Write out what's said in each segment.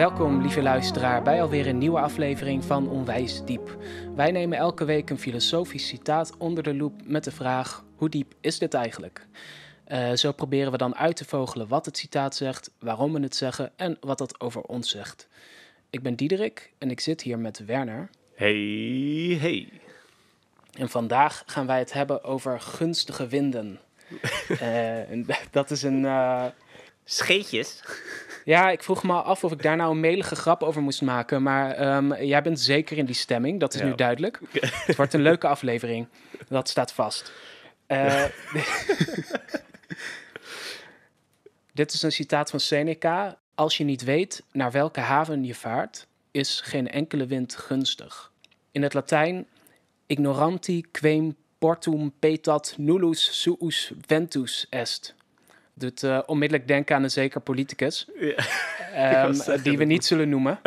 Welkom, lieve luisteraar, bij alweer een nieuwe aflevering van Onwijs Diep. Wij nemen elke week een filosofisch citaat onder de loep met de vraag: hoe diep is dit eigenlijk? Uh, zo proberen we dan uit te vogelen wat het citaat zegt, waarom we het zeggen en wat dat over ons zegt. Ik ben Diederik en ik zit hier met Werner. Hey, hey. En vandaag gaan wij het hebben over gunstige winden. uh, dat is een. Uh... Scheetjes. Ja, ik vroeg me af of ik daar nou een melige grap over moest maken. Maar um, jij bent zeker in die stemming, dat is nu duidelijk. Het wordt een leuke aflevering, dat staat vast. Uh, dit is een citaat van Seneca. Als je niet weet naar welke haven je vaart, is geen enkele wind gunstig. In het Latijn, ignoranti quem portum petat nullus suus ventus est doet uh, onmiddellijk denken aan een zeker politicus. Ja, um, die we niet zullen noemen.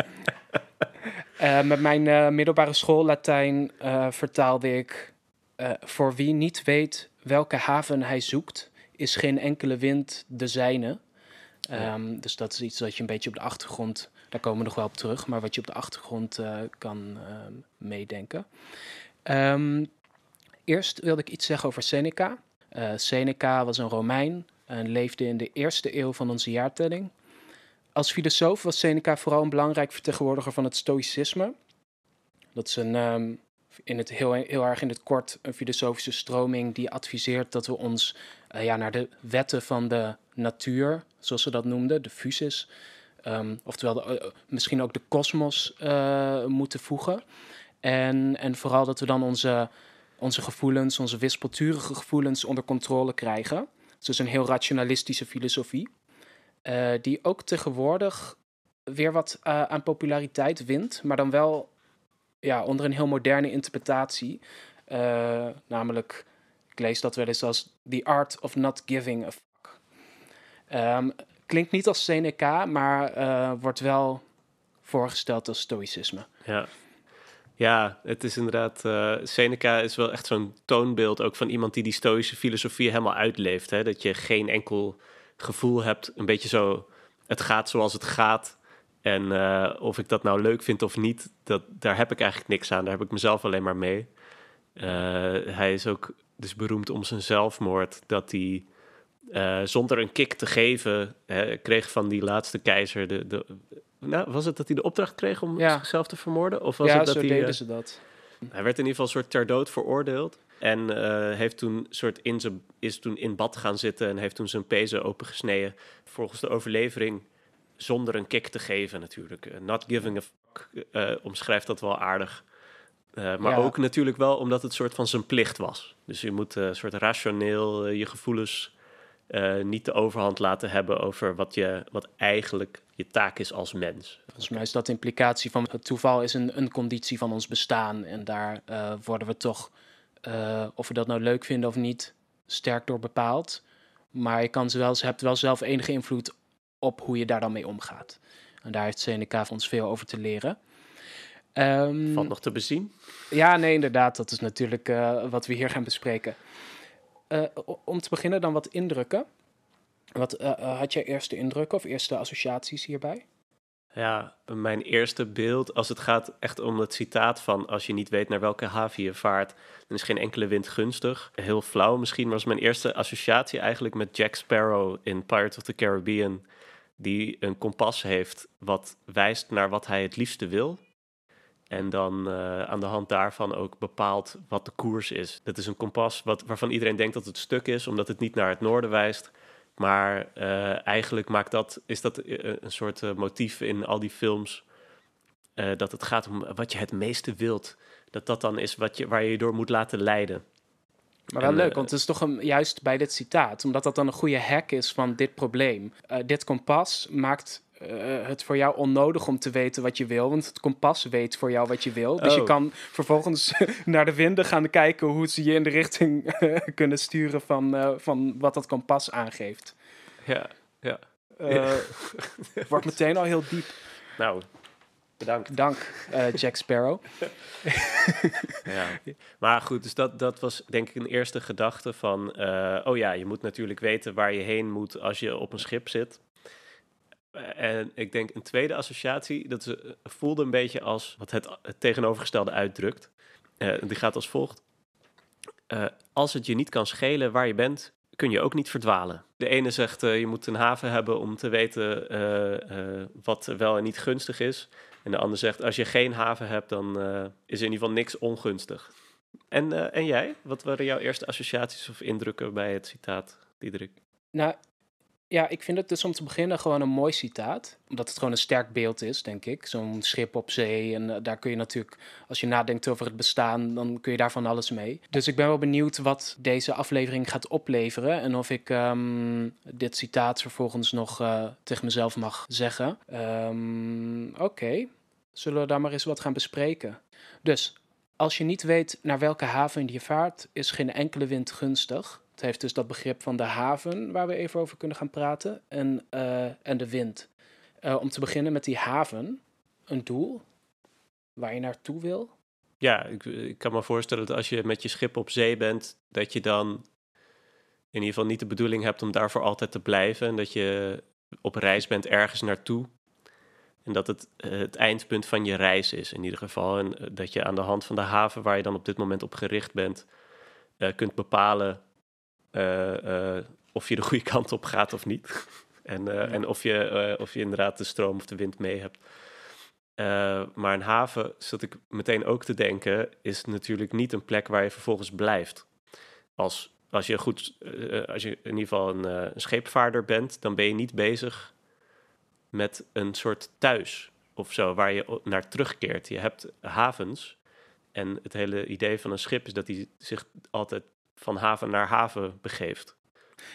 uh, met mijn uh, middelbare school Latijn vertaalde ik... voor wie niet weet welke haven hij zoekt... is geen enkele wind de zijne. Um, dus dat is iets dat je een beetje op de achtergrond... daar komen we nog wel op terug... maar wat je op de achtergrond kan meedenken. Um, eerst wilde ik iets zeggen over Seneca. Seneca was een Romein en leefde in de eerste eeuw van onze jaartelling. Als filosoof was Seneca vooral een belangrijk vertegenwoordiger van het stoïcisme. Dat is een, um, in het heel, heel erg in het kort een filosofische stroming die adviseert dat we ons uh, ja, naar de wetten van de natuur, zoals ze dat noemden, de fusis, um, oftewel de, uh, misschien ook de kosmos uh, moeten voegen. En, en vooral dat we dan onze, onze gevoelens, onze wispelturige gevoelens onder controle krijgen. Dus een heel rationalistische filosofie. Uh, die ook tegenwoordig weer wat uh, aan populariteit wint, maar dan wel ja, onder een heel moderne interpretatie. Uh, namelijk, ik lees dat wel eens als The Art of Not Giving a Fuck. Um, klinkt niet als Seneca, maar wordt wel voorgesteld als stoïcisme. Ja. Ja, het is inderdaad. Uh, Seneca is wel echt zo'n toonbeeld ook van iemand die die stoïsche filosofie helemaal uitleeft. Hè? Dat je geen enkel gevoel hebt, een beetje zo. Het gaat zoals het gaat. En uh, of ik dat nou leuk vind of niet, dat, daar heb ik eigenlijk niks aan. Daar heb ik mezelf alleen maar mee. Uh, hij is ook dus beroemd om zijn zelfmoord. Dat hij zonder een kick te geven, hè, kreeg van die laatste keizer de, de, nou, was het dat hij de opdracht kreeg om zichzelf te vermoorden? Of was ja, het dat zo hij, deden uh, ze dat. Hij werd in ieder geval een soort ter dood veroordeeld. En uh, heeft toen soort in zijn, is toen in bad gaan zitten en heeft toen zijn pezen opengesneden. Volgens de overlevering zonder een kick te geven natuurlijk. Uh, not giving a fuck omschrijft dat wel aardig. maar ja. ook natuurlijk wel omdat het soort van zijn plicht was. Dus je moet een soort rationeel je gevoelens uh, niet de overhand laten hebben over wat, je, wat eigenlijk je taak is als mens. Volgens mij is dat de implicatie van het toeval is een, een conditie van ons bestaan. En daar uh, worden we toch, uh, of we dat nou leuk vinden of niet, sterk door bepaald. Maar je kan wel, hebt wel zelf enige invloed op hoe je daar dan mee omgaat. En daar heeft Seneca ons veel over te leren. Um, Valt nog te bezien? Ja, nee, inderdaad. Dat is natuurlijk wat we hier gaan bespreken. Uh, om te beginnen dan wat indrukken. Wat uh, had jij eerste indrukken of eerste associaties hierbij? Ja, mijn eerste beeld, als het gaat echt om het citaat van als je niet weet naar welke haven je vaart, dan is geen enkele wind gunstig. Heel flauw misschien, was mijn eerste associatie eigenlijk met Jack Sparrow in Pirates of the Caribbean, die een kompas heeft wat wijst naar wat hij het liefste wil. En dan uh, aan de hand daarvan ook bepaalt wat de koers is. Dat is een kompas wat, waarvan iedereen denkt dat het stuk is, omdat het niet naar het noorden wijst. Maar uh, eigenlijk maakt dat, is dat een soort uh, motief in al die films. dat het gaat om wat je het meeste wilt. Dat dat dan is wat je, waar je je door moet laten leiden. Maar wel en, leuk, want het is toch een, juist bij dit citaat, omdat dat dan een goede hack is van dit probleem. dit kompas maakt uh, het voor jou onnodig om te weten wat je wil. Want het kompas weet voor jou wat je wil. Dus oh. je kan vervolgens naar de winden gaan kijken hoe ze je in de richting kunnen sturen van, uh, van wat dat kompas aangeeft. Ja, ja. Uh, wordt meteen al heel diep. Nou, bedankt. Dank, Jack Sparrow. ja. Maar goed, dus dat, dat was denk ik een eerste gedachte van... oh ja, je moet natuurlijk weten waar je heen moet als je op een schip zit. En ik denk een tweede associatie, dat ze, voelde een beetje als wat het, tegenovergestelde uitdrukt. Uh, die gaat als volgt. Als het je niet kan schelen waar je bent, kun je ook niet verdwalen. De ene zegt je moet een haven hebben om te weten wat wel en niet gunstig is. En de ander zegt als je geen haven hebt, dan is in ieder geval niks ongunstig. En, en jij? Wat waren jouw eerste associaties of indrukken bij het citaat, Diederik? Nou, ja, ik vind het dus om te beginnen gewoon een mooi citaat. Omdat het gewoon een sterk beeld is, denk ik. Zo'n schip op zee. En eh, daar kun je natuurlijk, als je nadenkt over het bestaan, dan kun je daar van alles mee. Dus ik ben wel benieuwd wat deze aflevering gaat opleveren. En of ik um, dit citaat vervolgens nog uh, tegen mezelf mag zeggen. Um, Oké, zullen we daar maar eens wat gaan bespreken. Dus, als je niet weet naar welke haven je vaart, is geen enkele wind gunstig. Het heeft dus dat begrip van de haven, waar we even over kunnen gaan praten, en, uh, en de wind. Uh, om te beginnen met die haven, een doel waar je naartoe wil. Ja, ik, ik, kan me voorstellen dat als je met je schip op zee bent, dat je dan in ieder geval niet de bedoeling hebt om daar voor altijd te blijven. En dat je op reis bent ergens naartoe. En dat het uh, het eindpunt van je reis is in ieder geval. En dat je aan de hand van de haven waar je dan op dit moment op gericht bent, kunt bepalen of je de goede kant op gaat of niet. en, uh, en of, je, of je inderdaad de stroom of de wind mee hebt. maar een haven, zat ik meteen ook te denken, is natuurlijk niet een plek waar je vervolgens blijft. Als, als je goed, als je in ieder geval een, een scheepvaarder bent, dan ben je niet bezig met een soort thuis of zo, waar je naar terugkeert. Je hebt havens. En het hele idee van een schip is dat hij zich altijd van haven naar haven begeeft.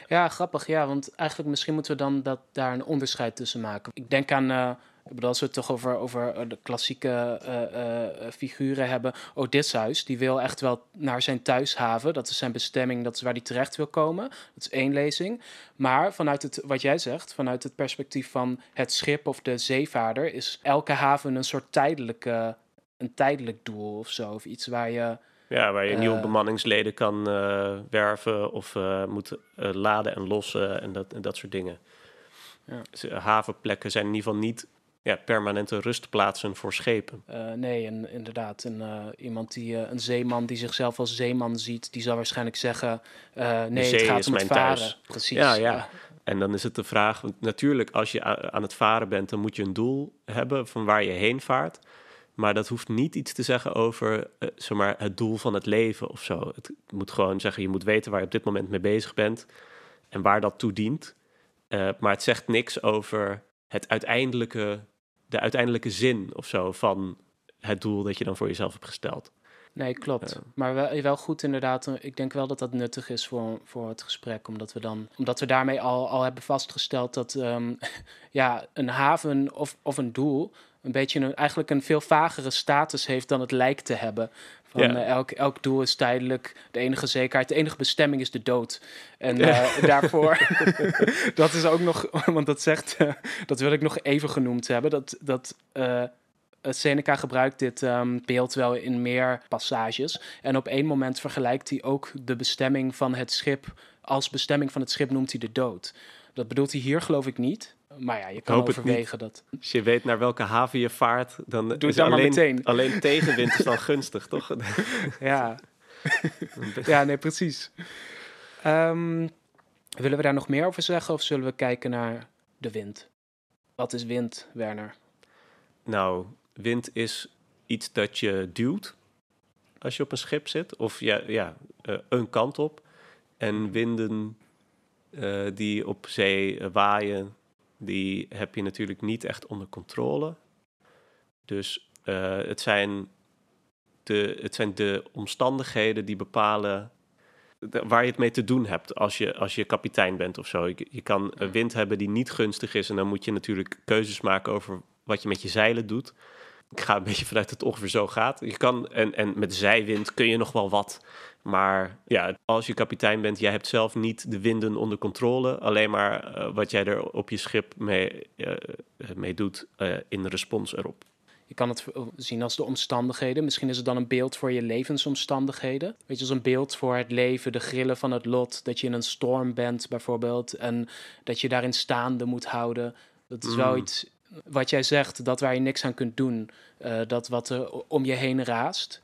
Ja, grappig. Ja, want eigenlijk misschien moeten we dan dat, daar een onderscheid tussen maken. Ik denk aan, uh, ik bedoel, als we het toch over, over eh, de klassieke uh, uh, figuren hebben. Odysseus, die wil echt wel naar zijn thuishaven. Dat is zijn bestemming, dat is waar hij terecht wil komen. Dat is één lezing. Maar vanuit het, wat jij zegt, vanuit het perspectief van het schip of de zeevaarder, is elke haven een soort tijdelijke, een tijdelijk doel of zo. Of iets waar je ja, waar je nieuwe eh. bemanningsleden kan uh, werven of uh, moet laden en lossen en dat, en dat soort dingen. Ja. Dus, havenplekken zijn in ieder geval niet ja, permanente rustplaatsen voor schepen. nee, en, inderdaad. En, iemand die, een zeeman die zichzelf als zeeman ziet, die zal waarschijnlijk zeggen: nee, het gaat om het varen. Thuis. Precies. Ja, ja. En dan is het de vraag, natuurlijk, als je aan het varen bent, dan moet je een doel hebben van waar je heen vaart. Maar dat hoeft niet iets te zeggen over uh, zeg maar, het doel van het leven of zo. Het moet gewoon zeggen, je moet weten waar je op dit moment mee bezig bent en waar dat toe dient. Uh, maar het zegt niks over het uiteindelijke, de uiteindelijke zin of zo van het doel dat je dan voor jezelf hebt gesteld. Nee, klopt. Uh, maar wel, wel goed inderdaad. Ik denk wel dat dat nuttig is voor, voor het gesprek. Omdat we, dan, omdat we daarmee al, al hebben vastgesteld dat um, ja, een haven of, of een doel een beetje een, eigenlijk een veel vagere status heeft dan het lijkt te hebben. Van uh, elk, elk doel is tijdelijk, de enige zekerheid, de enige bestemming is de dood. En uh, daarvoor, dat is ook nog, want dat zegt, uh, dat wil ik nog even genoemd hebben, dat, dat Seneca gebruikt dit um, beeld wel in meer passages. En op één moment vergelijkt hij ook de bestemming van het schip, als bestemming van het schip noemt hij de dood. Dat bedoelt hij hier geloof ik niet. Maar ja, je kan overwegen dat. Als je weet naar welke haven je vaart, dan Doe is alleen, meteen. alleen tegenwind is dan gunstig, toch? ja. ja, nee, precies. Um, willen we daar nog meer over zeggen of zullen we kijken naar de wind? Wat is wind, Werner? Nou, wind is iets dat je duwt als je op een schip zit. Of ja, ja uh, een kant op. En winden uh, die op zee waaien, die heb je natuurlijk niet echt onder controle. Dus uh, het, zijn de, het zijn de omstandigheden die bepalen waar je het mee te doen hebt als je, als je kapitein bent of zo. Je, je kan een wind hebben die niet gunstig is en dan moet je natuurlijk keuzes maken over wat je met je zeilen doet. Ik ga een beetje vanuit dat het ongeveer zo gaat. Je kan, en, en met zijwind kun je nog wel wat. Maar ja, als je kapitein bent, jij hebt zelf niet de winden onder controle. Alleen maar uh, wat jij er op je schip mee, uh, mee doet in respons erop. Je kan het zien als de omstandigheden. Misschien is het dan een beeld voor je levensomstandigheden. Weet je, als een beeld voor het leven, de grillen van het lot. Dat je in een storm bent bijvoorbeeld. En dat je daarin staande moet houden. Dat is wel Mm. iets wat jij zegt, dat waar je niks aan kunt doen. eh, dat wat er om je heen raast.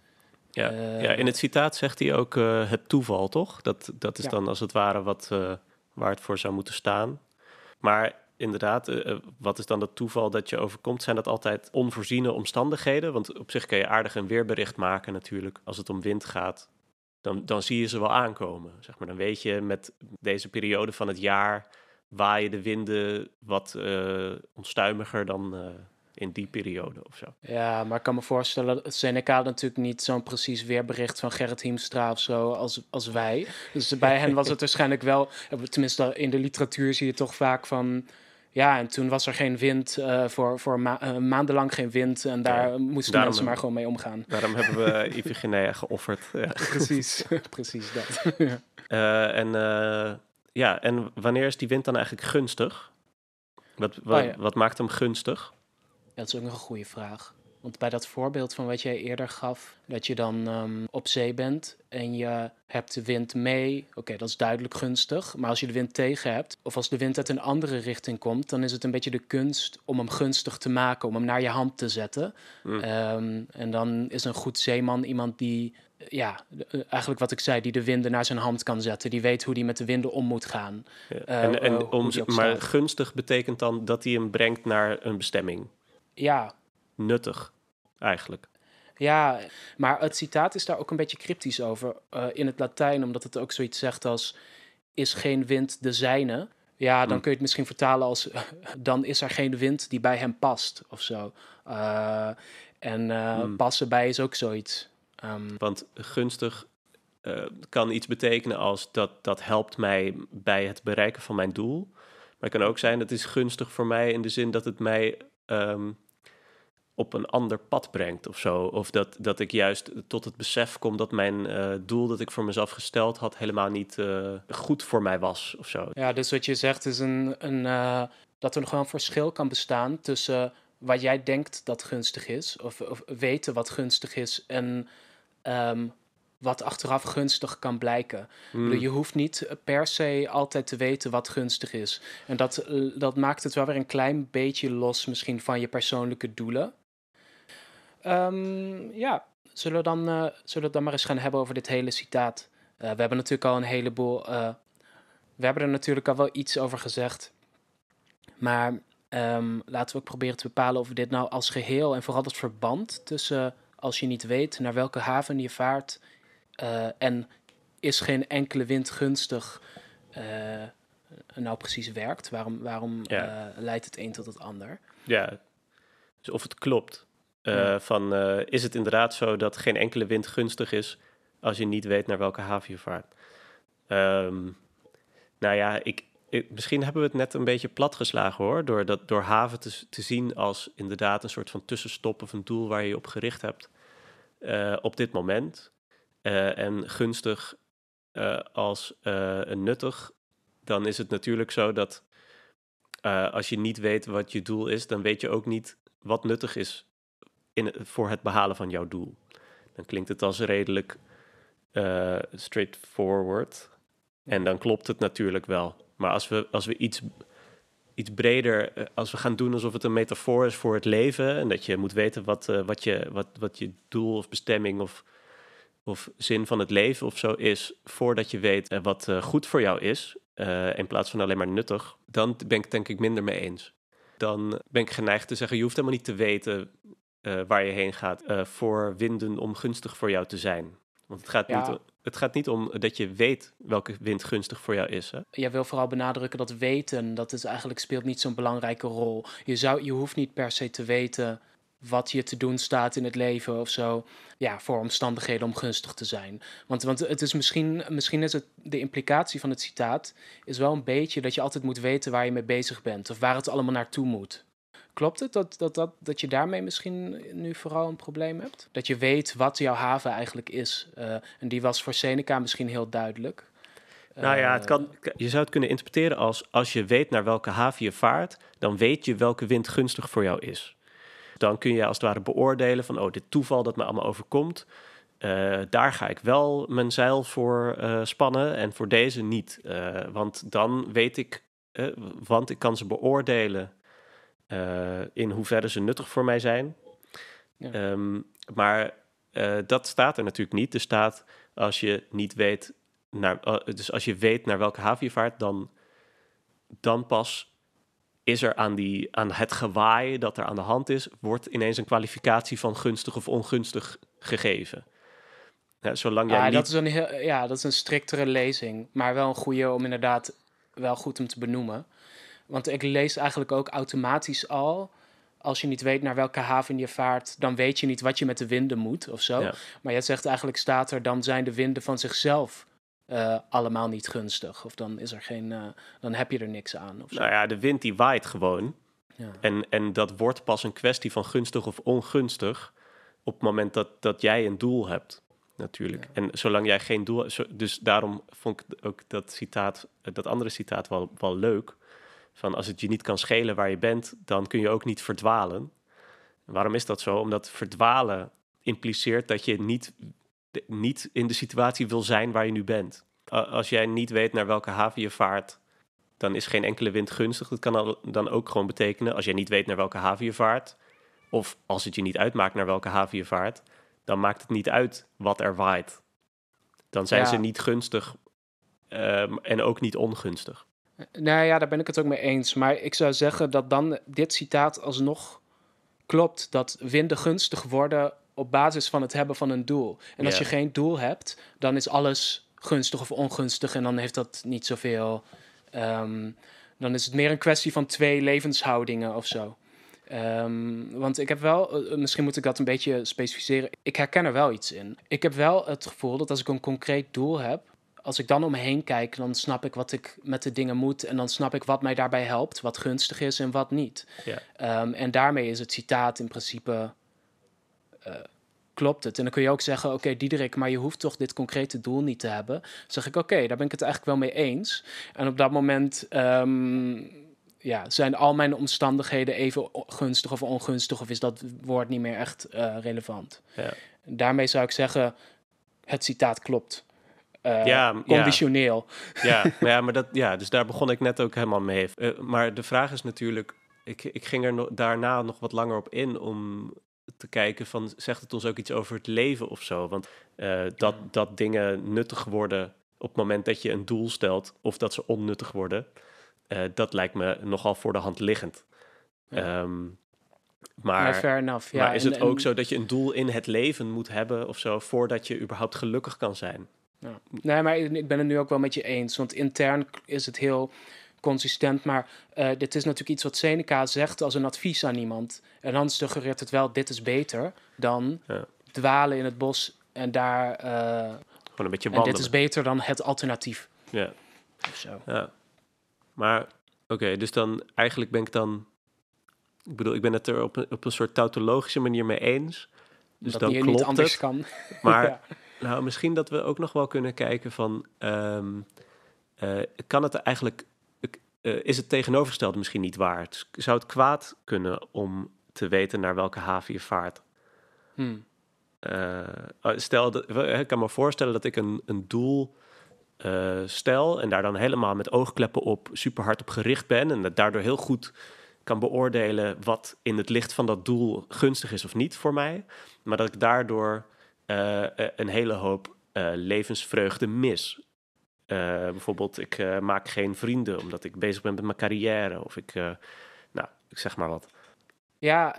Ja, ja, in het citaat zegt hij ook eh, het toeval, toch? Dat, dat is Ja. dan als het ware wat, eh, waar het voor zou moeten staan. Maar inderdaad, eh, wat is dan het toeval dat je overkomt? Zijn dat altijd onvoorziene omstandigheden? Want op zich kun je aardig een weerbericht maken natuurlijk. Als het om wind gaat, dan, dan zie je ze wel aankomen. Zeg maar. Dan weet je met deze periode van het jaar... waaien de winden wat onstuimiger dan... in die periode of zo. Ja, maar ik kan me voorstellen dat Seneca had natuurlijk niet zo'n precies weerbericht van Gerrit Hiemstra of zo als, als wij. Dus bij hen was het waarschijnlijk wel, tenminste in de literatuur zie je toch vaak van. Ja, en toen was er geen wind, eh, voor, voor ma- eh, maandenlang geen wind. En daar Ja, moesten daarom- mensen maar gewoon mee omgaan. Daarom hebben we Iphigenia geofferd. Ja. Precies, precies dat. Eh, en, ja, en wanneer is die wind dan eigenlijk gunstig? Wat, wat, Oh ja. wat maakt hem gunstig? Dat is ook nog een goede vraag. Want bij dat voorbeeld van wat jij eerder gaf, dat je dan ehm, op zee bent en je hebt de wind mee, oké, dat is duidelijk gunstig. Maar als je de wind tegen hebt, of als de wind uit een andere richting komt, dan is het een beetje de kunst om hem gunstig te maken, om hem naar je hand te zetten. Mm. Ehm, en dan is een goed zeeman iemand die, eh, ja, eh, eigenlijk wat ik zei, die de winden naar zijn hand kan zetten. Die weet hoe die met de winden om moet gaan. Ja. Eh, en, en om, op maar gunstig betekent dan dat hij hem brengt naar een bestemming. Ja, Nuttig, eigenlijk. Ja, maar het citaat is daar ook een beetje cryptisch over eh, in het Latijn, omdat het ook zoiets zegt als: is geen wind de zijne? Ja, dan Hmm. kun je het misschien vertalen als: dan is er geen wind die bij hem past of zo. Eh, en eh, Hmm. passen bij is ook zoiets. Ehm, Want gunstig kan iets betekenen als dat, dat helpt mij bij het bereiken van mijn doel. Maar het kan ook zijn dat het is gunstig voor mij in de zin dat het mij ehm, op een ander pad brengt of zo. Of dat, dat ik juist tot het besef kom dat mijn eh, doel dat ik voor mezelf gesteld had helemaal niet eh, goed voor mij was of zo. ja, dus wat je zegt is een, een, eh, dat er een verschil kan bestaan tussen wat jij denkt dat gunstig is, of, of weten wat gunstig is, en ehm, wat achteraf gunstig kan blijken. Hmm. Je hoeft niet per se altijd te weten wat gunstig is. En dat, dat maakt het wel weer een klein beetje los misschien van je persoonlijke doelen. Ehm, ja, zullen we, dan, eh, zullen we het dan maar eens gaan hebben over dit hele citaat? Eh, we hebben natuurlijk al een heleboel... eh, we hebben er natuurlijk al wel iets over gezegd. Maar ehm, laten we ook proberen te bepalen of we dit nou als geheel... en vooral het verband tussen als je niet weet naar welke haven je vaart... en is geen enkele wind gunstig nou precies werkt. Waarom, waarom Ja. leidt het een tot het ander? Ja, dus of het klopt. Eh, Ja. Van, eh, is het inderdaad zo dat geen enkele wind gunstig is als je niet weet naar welke haven je vaart? Ehm, nou ja, ik, ik- misschien hebben we het net een beetje platgeslagen hoor. Door, dat, door haven te, te zien als inderdaad een soort van tussenstop of een doel waar je je op gericht hebt eh, op dit moment. En gunstig als een nuttig, dan is het natuurlijk zo dat als je niet weet wat je doel is, dan weet je ook niet wat nuttig is in, voor het behalen van jouw doel. Dan klinkt het als redelijk eh, straightforward. En dan klopt het natuurlijk wel. Maar als we, als we iets, iets breder, eh, als we gaan doen alsof het een metafoor is voor het leven. En dat je moet weten wat, eh, wat, je, wat, wat je doel of bestemming of, of zin van het leven of zo is. Voordat je weet wat goed voor jou is. in plaats van alleen maar nuttig. Dan ben ik denk ik minder mee eens. Dan ben ik geneigd te zeggen, je hoeft helemaal niet te weten eh, waar je heen gaat. eh, voor winden om gunstig voor jou te zijn. Want het gaat, Ja. niet, het gaat niet om dat je weet welke wind gunstig voor jou is. Hè? Jij wil vooral benadrukken dat weten, dat is eigenlijk speelt niet zo'n belangrijke rol. Je, zou, je hoeft niet per se te weten wat je te doen staat in het leven of zo. Ja, voor omstandigheden om gunstig te zijn. Want, want het is misschien, misschien is het de implicatie van het citaat is wel een beetje dat je altijd moet weten waar je mee bezig bent of waar het allemaal naartoe moet. Klopt het dat, dat, dat, dat je daarmee misschien nu vooral een probleem hebt? Dat je weet wat jouw haven eigenlijk is. Eh, en die was voor Seneca misschien heel duidelijk. Nou ja, het Eh, kan, je zou het kunnen interpreteren als als je weet naar welke haven je vaart, dan weet je welke wind gunstig voor jou is. Dan kun je als het ware beoordelen van, oh, dit toeval dat me allemaal overkomt, eh, daar ga ik wel mijn zeil voor spannen en voor deze niet. Want dan weet ik, want ik kan ze beoordelen eh, in hoeverre ze nuttig voor mij zijn. Ja. Ehm, maar eh, dat staat er natuurlijk niet. Er staat als je niet weet, naar, eh, dus als je weet naar welke haven je vaart, dan, dan pas is er aan, die, aan het gewaai dat er aan de hand is, wordt ineens een kwalificatie van gunstig of ongunstig gegeven. Ja, zolang jij Ja, niet... dat is een heel, ja, dat is een striktere lezing. Maar wel een goede om inderdaad wel goed om te benoemen. Want ik lees eigenlijk ook automatisch al. Als je niet weet naar welke haven je vaart, dan weet je niet wat je met de winden moet of zo. Ja. Maar je zegt eigenlijk, staat er, dan zijn de winden van zichzelf eh, allemaal niet gunstig. Of dan is er geen, eh, dan heb je er niks aan. Of zo. Nou ja, de wind die waait gewoon. Ja. En, en dat wordt pas een kwestie van gunstig of ongunstig op het moment dat, dat jij een doel hebt, natuurlijk. En zolang jij geen doel zo- Dus daarom vond ik ook dat citaat, dat andere citaat wel, wel leuk. Van als het je niet kan schelen waar je bent, dan kun je ook niet verdwalen. Waarom is dat zo? Omdat verdwalen impliceert dat je niet, niet in de situatie wil zijn waar je nu bent. Als jij niet weet naar welke haven je vaart, dan is geen enkele wind gunstig. Dat kan dan ook gewoon betekenen, als jij niet weet naar welke haven je vaart, of als het je niet uitmaakt naar welke haven je vaart, dan maakt het niet uit wat er waait. Dan zijn Ja. ze niet gunstig ehm, en ook niet ongunstig. Nou ja, daar ben ik het ook mee eens. Maar ik zou zeggen dat dan dit citaat alsnog klopt. Dat winden gunstig worden op basis van het hebben van een doel. En als je geen doel hebt, dan is alles gunstig of ongunstig. En dan heeft dat niet zoveel. ehm, dan is het meer een kwestie van twee levenshoudingen of zo. Ehm, want ik heb wel, eh, misschien moet ik dat een beetje specificeren. Ik herken er wel iets in. Ik heb wel het gevoel dat als ik een concreet doel heb, als ik dan om me heen kijk, dan snap ik wat ik met de dingen moet. En dan snap ik wat mij daarbij helpt, wat gunstig is en wat niet. Ja. Ehm, en daarmee is het citaat in principe. eh, klopt het. En dan kun je ook zeggen: Oké, Diederik, maar je hoeft toch dit concrete doel niet te hebben. Dan zeg ik: Oké, daar ben ik het eigenlijk wel mee eens. En op dat moment. ehm, ja, zijn al mijn omstandigheden even gunstig of ongunstig, of is dat woord niet meer echt eh, relevant? Ja. Daarmee zou ik zeggen: het citaat klopt. Eh, Ja, conditioneel. Ja, maar ja, maar dat, ja, dus daar begon ik net ook helemaal mee. Eh, maar de vraag is natuurlijk, ik, ik ging er no- daarna nog wat langer op in om te kijken van, zegt het ons ook iets over het leven of zo? Want eh, dat, dat dingen nuttig worden op het moment dat je een doel stelt, of dat ze onnuttig worden, dat lijkt me nogal voor de hand liggend. Ja. Ehm, Maar maar, fair enough. Ja, maar is en- het ook en- zo dat je een doel in het leven moet hebben of zo, voordat je überhaupt gelukkig kan zijn? Ja. Nee, maar ik ben het nu ook wel met je eens. Want intern is het heel consistent. Maar eh, dit is natuurlijk iets wat Seneca zegt als een advies aan iemand. En dan suggereert het wel, dit is beter dan Ja. dwalen in het bos. En daar... eh, Gewoon een beetje en wandelen. dit is beter dan het alternatief. ja. Of zo. Ja. Maar, oké, dus dan eigenlijk ben ik dan... Ik bedoel, ik ben het er op een, op een soort tautologische manier mee eens. Dus dat dan je klopt niet anders het. kan. Maar Ja. Nou, misschien dat we ook nog wel kunnen kijken van... ehm, eh, kan het eigenlijk... eh, is het tegenovergestelde misschien niet waar? Het- Zou het kwaad kunnen om te weten naar welke haven je vaart? Hm. Eh, stel, dat, ik kan me voorstellen dat ik een, een doel stel en daar dan helemaal met oogkleppen op super hard op gericht ben en dat daardoor heel goed kan beoordelen wat in het licht van dat doel gunstig is of niet voor mij, maar dat ik daardoor eh, eh, een hele hoop eh, levensvreugde mis. Bijvoorbeeld, ik maak geen vrienden omdat ik bezig ben met mijn carrière of ik, nou, ik zeg maar wat. Ja,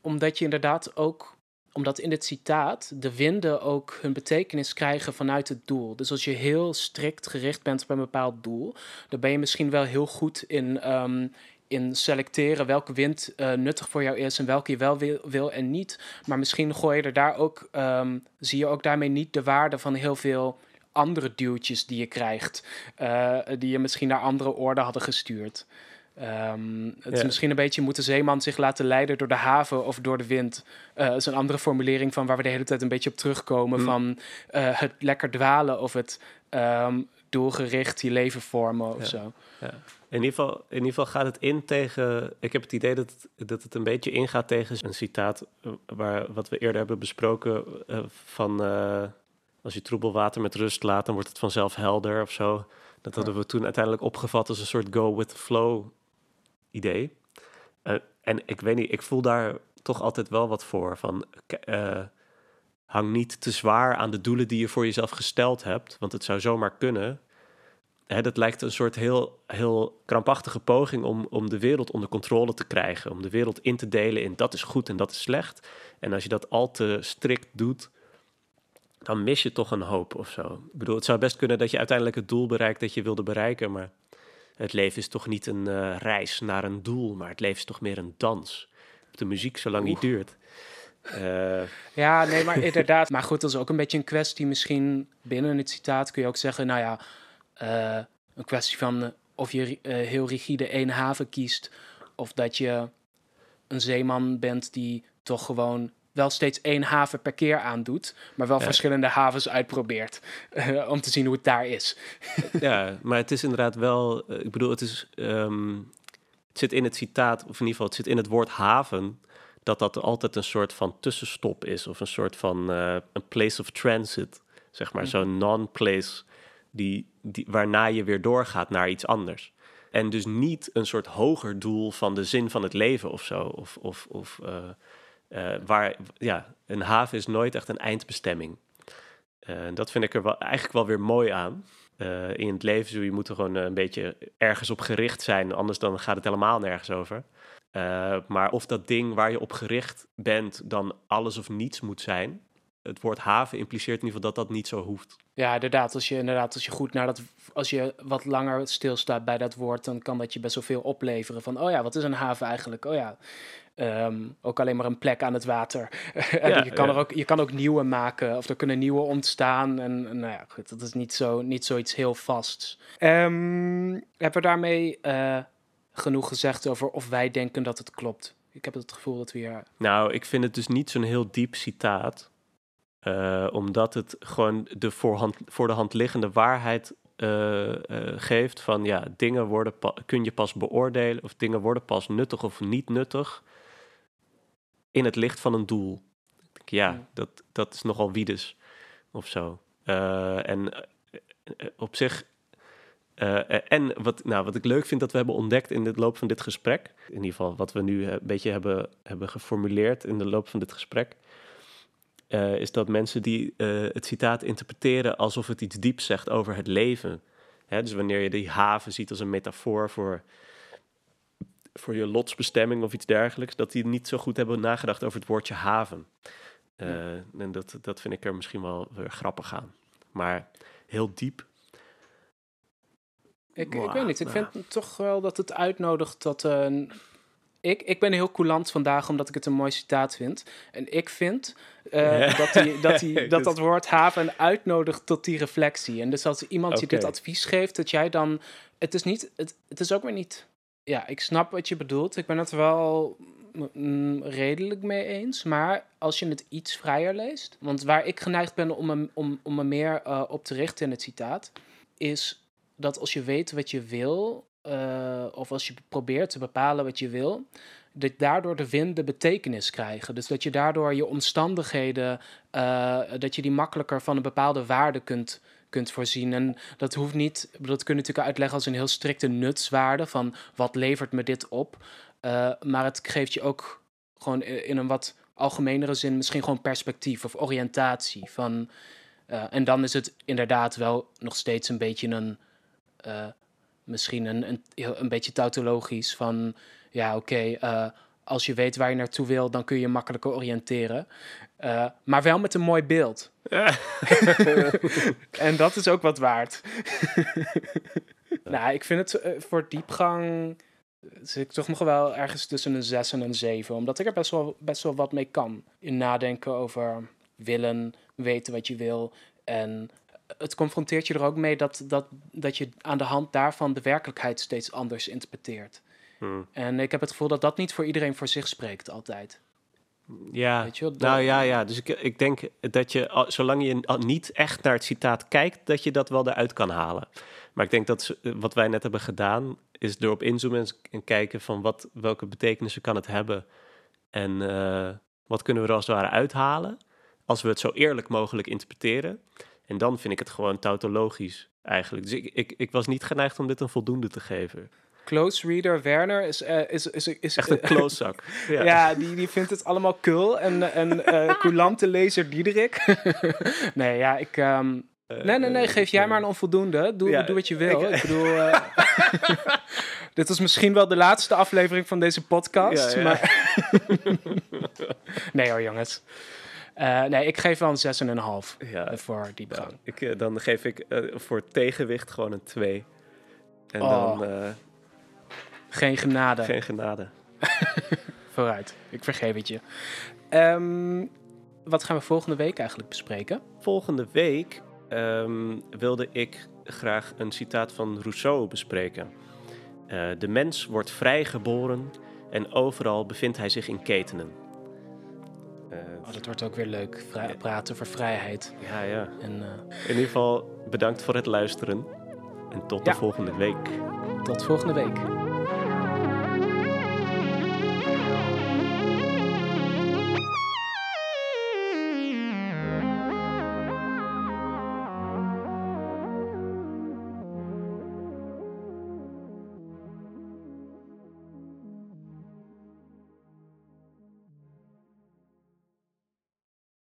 omdat je inderdaad ook, omdat in het citaat de winden ook hun betekenis krijgen vanuit het doel. Dus als je heel strikt gericht bent op een bepaald doel, dan ben je misschien wel heel goed in, ehm, in selecteren welke wind eh, nuttig voor jou is en welke je wel wil, wil en niet. Maar misschien gooi je er daar ook, ehm, zie je ook daarmee niet de waarde van heel veel andere duwtjes die je krijgt, eh, die je misschien naar andere orde hadden gestuurd. Ehm, het is misschien een beetje moet de zeeman zich laten leiden door de haven of door de wind. Eh, dat is een andere formulering van waar we de hele tijd een beetje op terugkomen. Hm. Van het lekker dwalen of het ehm, doelgericht je leven vormen of Ja. zo. In ieder, geval, in ieder geval gaat het in tegen. Ik heb het idee dat het, dat het een beetje ingaat tegen een citaat. eh, Waar, wat we eerder hebben besproken. eh, van. eh, als je troebel water met rust laat, dan wordt het vanzelf helder of zo. Dat hadden we toen uiteindelijk opgevat als een soort go with the flow idee. En ik weet niet, ik voel daar toch altijd wel wat voor. Van, uh, hang niet te zwaar aan de doelen die je voor jezelf gesteld hebt. Want het zou zomaar kunnen. Hè, dat lijkt een soort heel, heel krampachtige poging om, om de wereld onder controle te krijgen. Om de wereld in te delen in dat is goed en dat is slecht. En als je dat al te strikt doet, dan mis je toch een hoop of zo. Ik bedoel, het zou best kunnen dat je uiteindelijk het doel bereikt dat je wilde bereiken. Maar het leven is toch niet een uh, reis naar een doel, maar het leven is toch meer een dans. De muziek, zolang die duurt. Uh... Ja, nee, maar inderdaad. Maar goed, dat is ook een beetje een kwestie. Misschien binnen het citaat kun je ook zeggen, nou ja, uh, een kwestie van of je heel rigide één haven kiest, of dat je een zeeman bent die toch gewoon wel steeds één haven per keer aandoet, maar wel verschillende havens uitprobeert om te zien hoe het daar is. ja, maar het is inderdaad wel, ik bedoel, het is, um, het zit in het citaat, of in ieder geval, het zit in het woord haven, dat dat altijd een soort van tussenstop is, of een soort van uh, een place of transit, zeg maar, mm. zo'n non-place die, die, waarna je weer doorgaat naar iets anders. En dus niet een soort hoger doel van de zin van het leven of zo, of, of, of uh, waar, ja, een haven is nooit echt een eindbestemming. Dat vind ik er wel, eigenlijk wel weer mooi aan. Uh, in het leven je moeten gewoon een beetje ergens op gericht zijn, anders dan gaat het helemaal nergens over. maar of dat ding waar je op gericht bent dan alles of niets moet zijn, het woord haven impliceert in ieder geval dat dat niet zo hoeft. Ja, inderdaad. Als je, inderdaad, als je goed naar dat, als je wat langer stilstaat bij dat woord, dan kan dat je best wel veel opleveren. Van, oh ja, wat is een haven eigenlijk? Oh ja, Ehm, ook alleen maar een plek aan het water. je, kan er ook, je kan ook nieuwe maken, of er kunnen nieuwe ontstaan. En, nou ja, goed, dat is niet, zo, niet zoiets heel vasts. Um, hebben we daarmee uh, genoeg gezegd over of wij denken dat het klopt? Ik heb het gevoel dat we hier... Nou, ik vind het dus niet zo'n heel diep citaat. Uh, omdat het gewoon de voorhand, voor de hand liggende waarheid uh, geeft van ja, dingen worden kun je pas beoordelen of dingen worden pas nuttig of niet nuttig in het licht van een doel. Ja, dat, dat is nogal wiedes of zo. En op zich. En wat, nou, wat ik leuk vind dat we hebben ontdekt in de loop van dit gesprek, in ieder geval wat we nu een beetje hebben, hebben geformuleerd in de loop van dit gesprek, is dat mensen die het citaat interpreteren alsof het iets dieps zegt over het leven. Hè, dus wanneer je die haven ziet als een metafoor voor voor je lotsbestemming of iets dergelijks, dat die niet zo goed hebben nagedacht over het woordje haven. Uh, en dat, dat vind ik er misschien wel weer grappig aan. Maar heel diep. Ik, ik weet niet, ik vind toch wel dat het uitnodigt dat een. Ik, ik ben heel coulant vandaag omdat ik het een mooi citaat vind. En ik vind uh, dat, die, dat, die, dat dat woord haven uitnodigt tot die reflectie. En dus als iemand je dit advies geeft, dat jij dan. Het is niet. Het, het is ook weer niet ja, ik snap wat je bedoelt. Ik ben het wel mm, redelijk mee eens. Maar als je het iets vrijer leest. Want waar ik geneigd ben om me, om, om me meer uh, op te richten in het citaat. Is dat als je weet wat je wil. Uh, of als je probeert te bepalen wat je wil. Dat daardoor de winden betekenis krijgen. Dus dat je daardoor je omstandigheden. Uh, dat je die makkelijker van een bepaalde waarde kunt kunt voorzien. En dat hoeft niet, dat kun je natuurlijk uitleggen als een heel strikte nutswaarde van wat levert me dit op. Uh, maar het geeft je ook gewoon in een wat algemenere zin misschien gewoon perspectief of oriëntatie. Van, en dan is het inderdaad wel nog steeds een beetje een, misschien een, een, een beetje tautologisch van, ja oké, okay, als je weet waar je naartoe wil, dan kun je je makkelijker oriënteren. Uh, maar wel met een mooi beeld. Ja. en dat is ook wat waard. nou, ik vind het uh, voor diepgang zit ik toch nog wel ergens tussen een 6 en een 7. Omdat ik er best wel, best wel wat mee kan. In nadenken over willen, weten wat je wil. En het confronteert je er ook mee dat, dat, dat je aan de hand daarvan de werkelijkheid steeds anders interpreteert. Hmm. En ik heb het gevoel dat dat niet voor iedereen voor zich spreekt altijd. Ja, Weet je nou ja, ja. Dus ik, ik denk dat je, zolang je niet echt naar het citaat kijkt, dat je dat wel eruit kan halen. Maar ik denk dat wat wij net hebben gedaan, is erop inzoomen en kijken van wat, welke betekenissen kan het hebben. En uh, wat kunnen we er als het ware uithalen, als we het zo eerlijk mogelijk interpreteren. En dan vind ik het gewoon tautologisch eigenlijk. Dus ik, ik, ik was niet geneigd om dit een voldoende te geven. Close reader Werner is... eh, is, is, is, Echt een klootzak. Ja, Ja. die, die vindt het allemaal cool. En, en eh coulante lezer Diederik. nee, ja, ik... ehm, nee, nee, nee, geef jij maar een onvoldoende. Doe, Ja, doe wat je wil. ik- Ik, bedoel... eh, dit was misschien wel de laatste aflevering van deze podcast. Ja, ja. Maar... nee hoor, jongens. Eh, nee, ik geef wel een 6,5 Ja, voor. Nou, ik, eh, dan geef ik eh, voor tegenwicht gewoon een 2. En Oh. dan eh, Geen genade. geen genade. Vooruit. Ik vergeef het je. Ehm, wat gaan we volgende week eigenlijk bespreken? Volgende week ehm, wilde ik graag een citaat van Rousseau bespreken. Eh, de mens wordt vrijgeboren en overal bevindt hij zich in ketenen. Eh, Oh, dat wordt ook weer leuk. Praten over vrijheid. ja, ja. En eh, In ieder geval bedankt voor het luisteren. En tot de volgende week. tot volgende week.